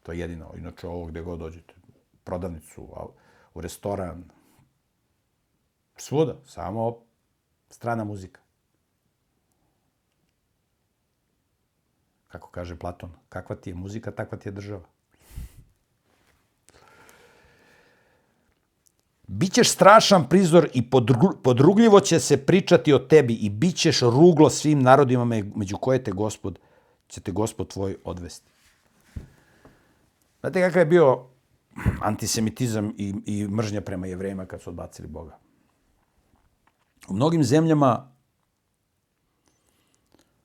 To je jedino. Inače, ovo gde god dođete. Prodavnicu, u restoran. Svuda. Samo strana muzika. Kako kaže Platon, kakva ti je muzika, takva ti je država. Bićeš strašan prizor i podrugljivo će se pričati o tebi i bit ćeš ruglo svim narodima među koje te gospod, će te gospod tvoj odvesti. Znate kakav je bio antisemitizam i, i mržnja prema jevrejima kad su odbacili Boga? U mnogim zemljama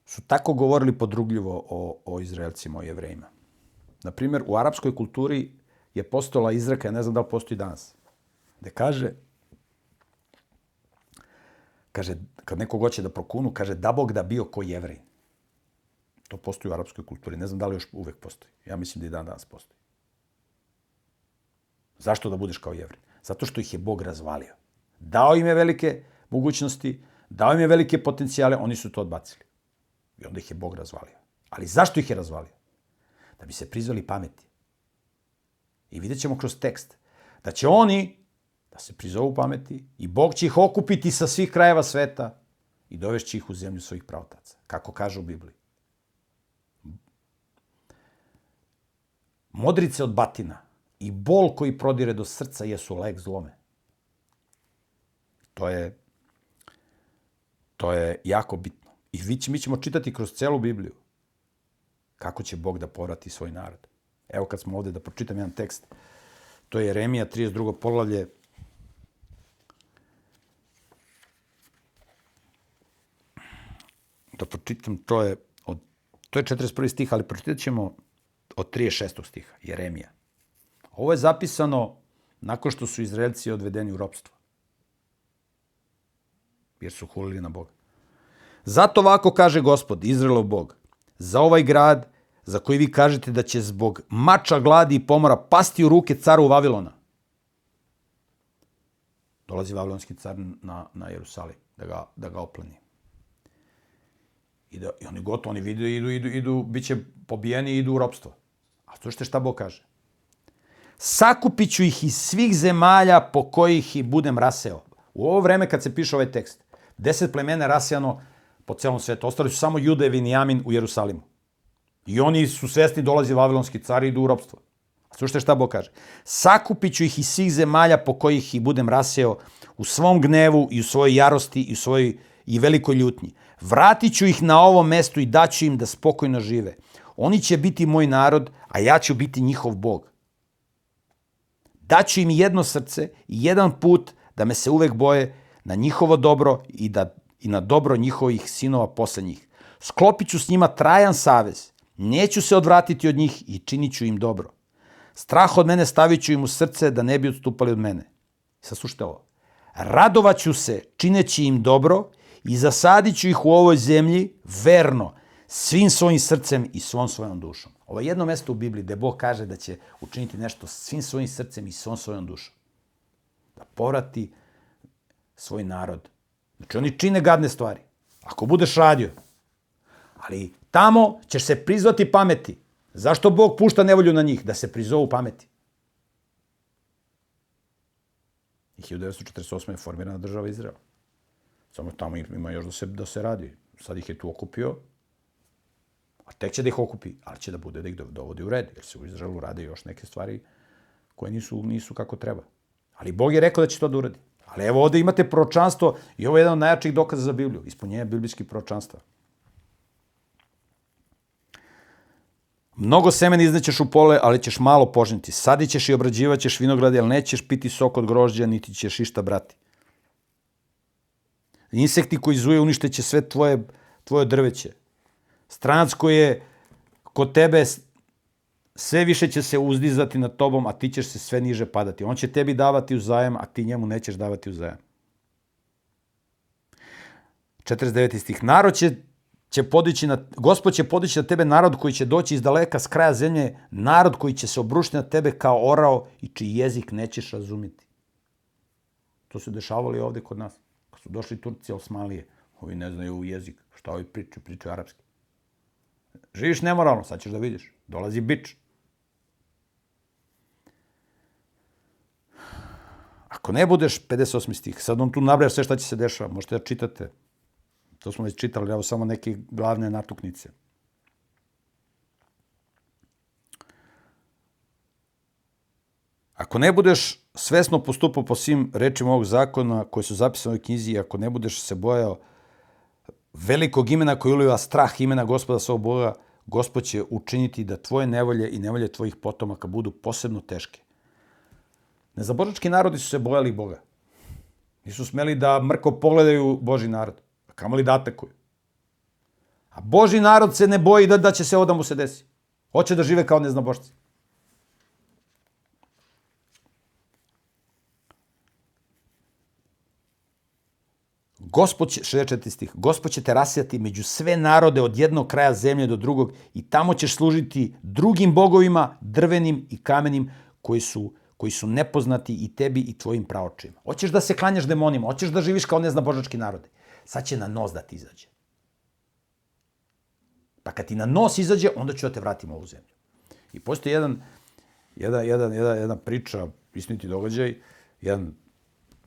su tako govorili podrugljivo o, o Izraelcima, o jevrejima. Na primjer, u arapskoj kulturi je postojala izreka, ja ne znam da li postoji danas, gde kaže, kaže, kad neko hoće da prokunu, kaže, da Bog da bio ko jevrej. To postoji u arapskoj kulturi. Ne znam da li još uvek postoji. Ja mislim da i dan danas postoji. Zašto da budeš kao jevrej? Zato što ih je Bog razvalio. Dao im je velike mogućnosti, dao im je velike potencijale, oni su to odbacili. I onda ih je Bog razvalio. Ali zašto ih je razvalio? Da bi se prizvali pameti. I vidjet ćemo kroz tekst da će oni da se prizovu pameti i Bog će ih okupiti sa svih krajeva sveta i dovešće ih u zemlju svojih pravotaca, kako kaže u Bibliji. Modrice od batina i bol koji prodire do srca jesu lek zlome. To je, to je jako bitno. I mi ćemo čitati kroz celu Bibliju kako će Bog da povrati svoj narod. Evo kad smo ovde da pročitam jedan tekst, to je Jeremija 32. poglavlje, da pročitam, to je, od, to je 41. stih, ali pročitat ćemo od 36. stiha, Jeremija. Ovo je zapisano nakon što su Izraelci odvedeni u ropstvo. Jer su hulili na Boga. Zato ovako kaže gospod, Izraelov Bog, za ovaj grad, za koji vi kažete da će zbog mača, gladi i pomora pasti u ruke caru Vavilona. Dolazi Vavilonski car na, na Jerusalim da ga, da ga opleni. I, da, I oni gotovo, oni vide, idu, idu, idu, bit će pobijeni i idu u ropstvo. A slušajte šta Bog kaže. Sakupit ću ih iz svih zemalja po kojih ih budem raseo. U ovo vreme kad se piše ovaj tekst, deset plemena rasejano po celom svetu. Ostali su samo Jude, Vinijamin u Jerusalimu. I oni su svesni dolazi Vavilonski car i idu u ropstvo. Slušajte šta Bog kaže. Sakupit ću ih iz svih zemalja po kojih ih budem raseo u svom gnevu i u svojoj jarosti i u svojoj i velikoj ljutnji. Vratit ću ih na ovo mesto i daću im da spokojno žive. Oni će biti moj narod, a ja ću biti njihov Bog. Daću im jedno srce i jedan put da me se uvek boje na njihovo dobro i, da, i na dobro njihovih sinova posle njih. Sklopit ću s njima trajan savez. Neću se odvratiti od njih i činit ću im dobro. Strah od mene stavit ću im u srce da ne bi odstupali od mene. Saslušajte ovo. Radovaću se čineći im dobro i zasadit ću ih u ovoj zemlji verno, svim svojim srcem i svom svojom dušom. Ovo je jedno mesto u Bibliji gde Bog kaže da će učiniti nešto svim svojim srcem i svom svojom dušom. Da povrati svoj narod. Znači oni čine gadne stvari. Ako budeš radio. Ali tamo ćeš se prizvati pameti. Zašto Bog pušta nevolju na njih? Da se prizovu pameti. I 1948. je formirana država Izraela. Samo tamo ima još da se, da se radi. Sad ih je tu okupio, a tek će da ih okupi, ali će da bude da ih dovodi u red, jer se u Izraelu rade još neke stvari koje nisu, nisu kako treba. Ali Bog je rekao da će to da uradi. Ali evo ovde imate proročanstvo i ovo je jedan od najjačih dokaza za Bibliju, ispunjenje biblijskih proročanstva. Mnogo semena iznećeš u pole, ali ćeš malo požniti. Sadićeš i obrađivaćeš vinograde, ali nećeš piti sok od grožđa, niti ćeš išta brati. Insekti koji zuje uništeće sve tvoje, tvoje drveće. Stranac koji je kod tebe sve više će se uzdizati nad tobom, a ti ćeš se sve niže padati. On će tebi davati u zajem, a ti njemu nećeš davati u zajem. 49. stih. Narod će, će podići na, gospod će podići na tebe narod koji će doći iz daleka, s kraja zemlje, narod koji će se obrušiti na tebe kao orao i čiji jezik nećeš razumiti. To se dešavalo i ovde kod nas. Kad su došli Turci Osmalije, ovi ne znaju jezik, šta ovi pričaju, pričaju arapski. Živiš nemoralno, sad ćeš da vidiš. Dolazi bič. Ako ne budeš 58. stih, sad on tu nabraja sve šta će se dešava, možete da čitate. To smo već čitali, evo samo neke glavne natuknice. Ako ne budeš svesno postupao po svim rečima ovog zakona koji su zapisani u ovoj knjizi, ako ne budeš se bojao velikog imena koji uliva strah imena gospoda svog Boga, gospod će učiniti da tvoje nevolje i nevolje tvojih potomaka budu posebno teške. Nezabožački narodi su se bojali Boga. Nisu smeli da mrko pogledaju Boži narod. A kamo li da atakuju? A Boži narod se ne boji da, da će se ovo da mu se desi. Hoće da žive kao neznabošci. Gospod će, 64 stih, Gospod će te rasijati među sve narode od jednog kraja zemlje do drugog i tamo ćeš služiti drugim bogovima, drvenim i kamenim, koji su, koji su nepoznati i tebi i tvojim praočima. Hoćeš da se klanjaš demonima, hoćeš da živiš kao neznabožački narode. Sad će na nos da ti izađe. Pa kad ti na nos izađe, onda ću da te vratim u ovu zemlju. I postoji jedan, jedan, jedan, jedan, jedna priča, istiniti događaj, jedan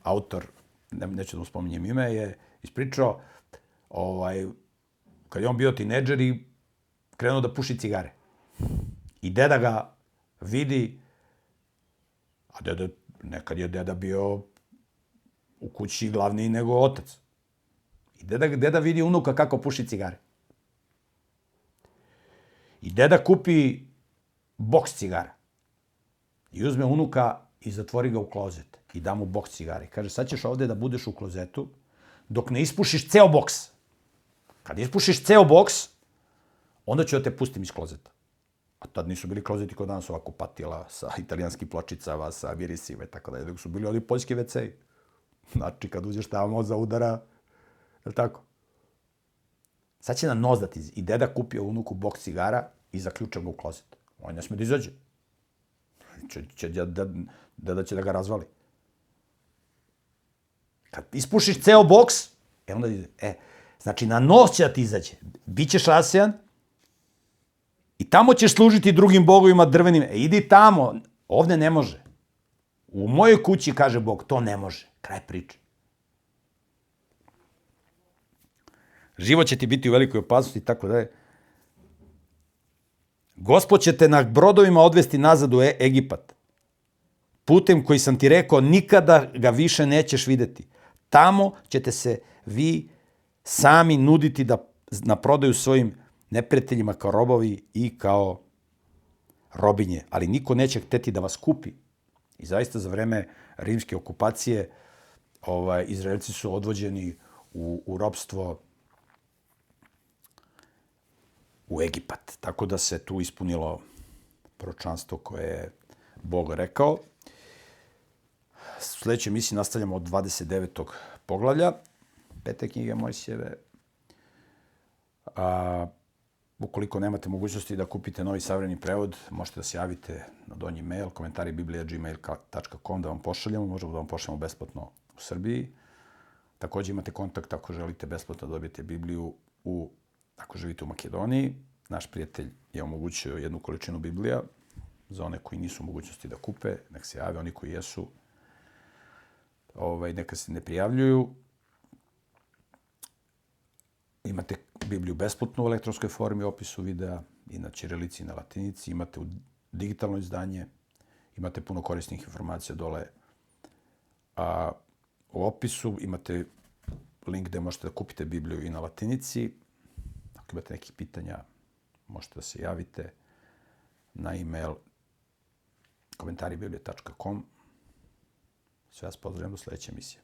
autor ne, neću da mu spominjem ime, je ispričao ovaj, kad je on bio tineđer i krenuo da puši cigare. I deda ga vidi, a deda, nekad je deda bio u kući glavniji nego otac. I deda, deda vidi unuka kako puši cigare. I deda kupi boks cigara. I uzme unuka i zatvori ga u klozet i da mu boks cigare. Kaže, sad ćeš ovde da budeš u klozetu dok ne ispušiš ceo boks. Kad ispušiš ceo boks, onda ću da te pustim iz klozeta. A tad nisu bili klozeti kod danas ovako patila sa italijanskim pločicama, sa virisima i tako dalje. Dok su bili ovdje poljski wc Znači, kad uđeš tamo za udara, je li tako? Sad će na nos da ti... I deda kupio unuku boks cigara i zaključa ga u klozet. On ne sme da izađe. Će, da, da, da će da ga razvali. Kad ispušiš ceo boks, e onda, e, znači na nos će da ti izađe. Bićeš rasejan i tamo ćeš služiti drugim bogovima drvenim. E, idi tamo, ovde ne može. U mojoj kući, kaže Bog, to ne može. Kraj priče. Život će ti biti u velikoj opasnosti i tako da je. Gospod će te na brodovima odvesti nazad u e Egipat. Putem koji sam ti rekao, nikada ga više nećeš videti. Tamo ćete se vi sami nuditi da na prodaju svojim neprijateljima kao robovi i kao robinje, ali niko neće hteti da vas kupi. I zaista za vreme rimske okupacije ovaj, Izraelci su odvođeni u, u ropstvo u Egipat. Tako da se tu ispunilo proročanstvo koje je Bog rekao. U sledećoj emisiji nastavljamo od 29. poglavlja pete knjige Mojsijeve. A, ukoliko nemate mogućnosti da kupite novi savremeni prevod, možete da se javite na donji mail, komentari biblija.gmail.com da vam pošaljemo, možemo da vam pošaljemo besplatno u Srbiji. Takođe imate kontakt ako želite besplatno da dobijete Bibliju u, ako živite u Makedoniji. Naš prijatelj je omogućio jednu količinu Biblija za one koji nisu u mogućnosti da kupe, nek se jave, oni koji jesu, ovaj, neka se ne prijavljuju. Imate Bibliju besplatno u elektronskoj formi, opisu videa i na ćirilici i na latinici. Imate u digitalno izdanje. Imate puno korisnih informacija dole. A u opisu imate link gde možete da kupite Bibliju i na latinici. Ako imate nekih pitanja, možete da se javite na e-mail komentaribiblija.com. Vas pozdravljam do sledeće emisije.